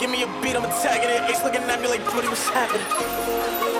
Give me a beat, I'm attacking it. Ace looking at me like, Brody, what's happening?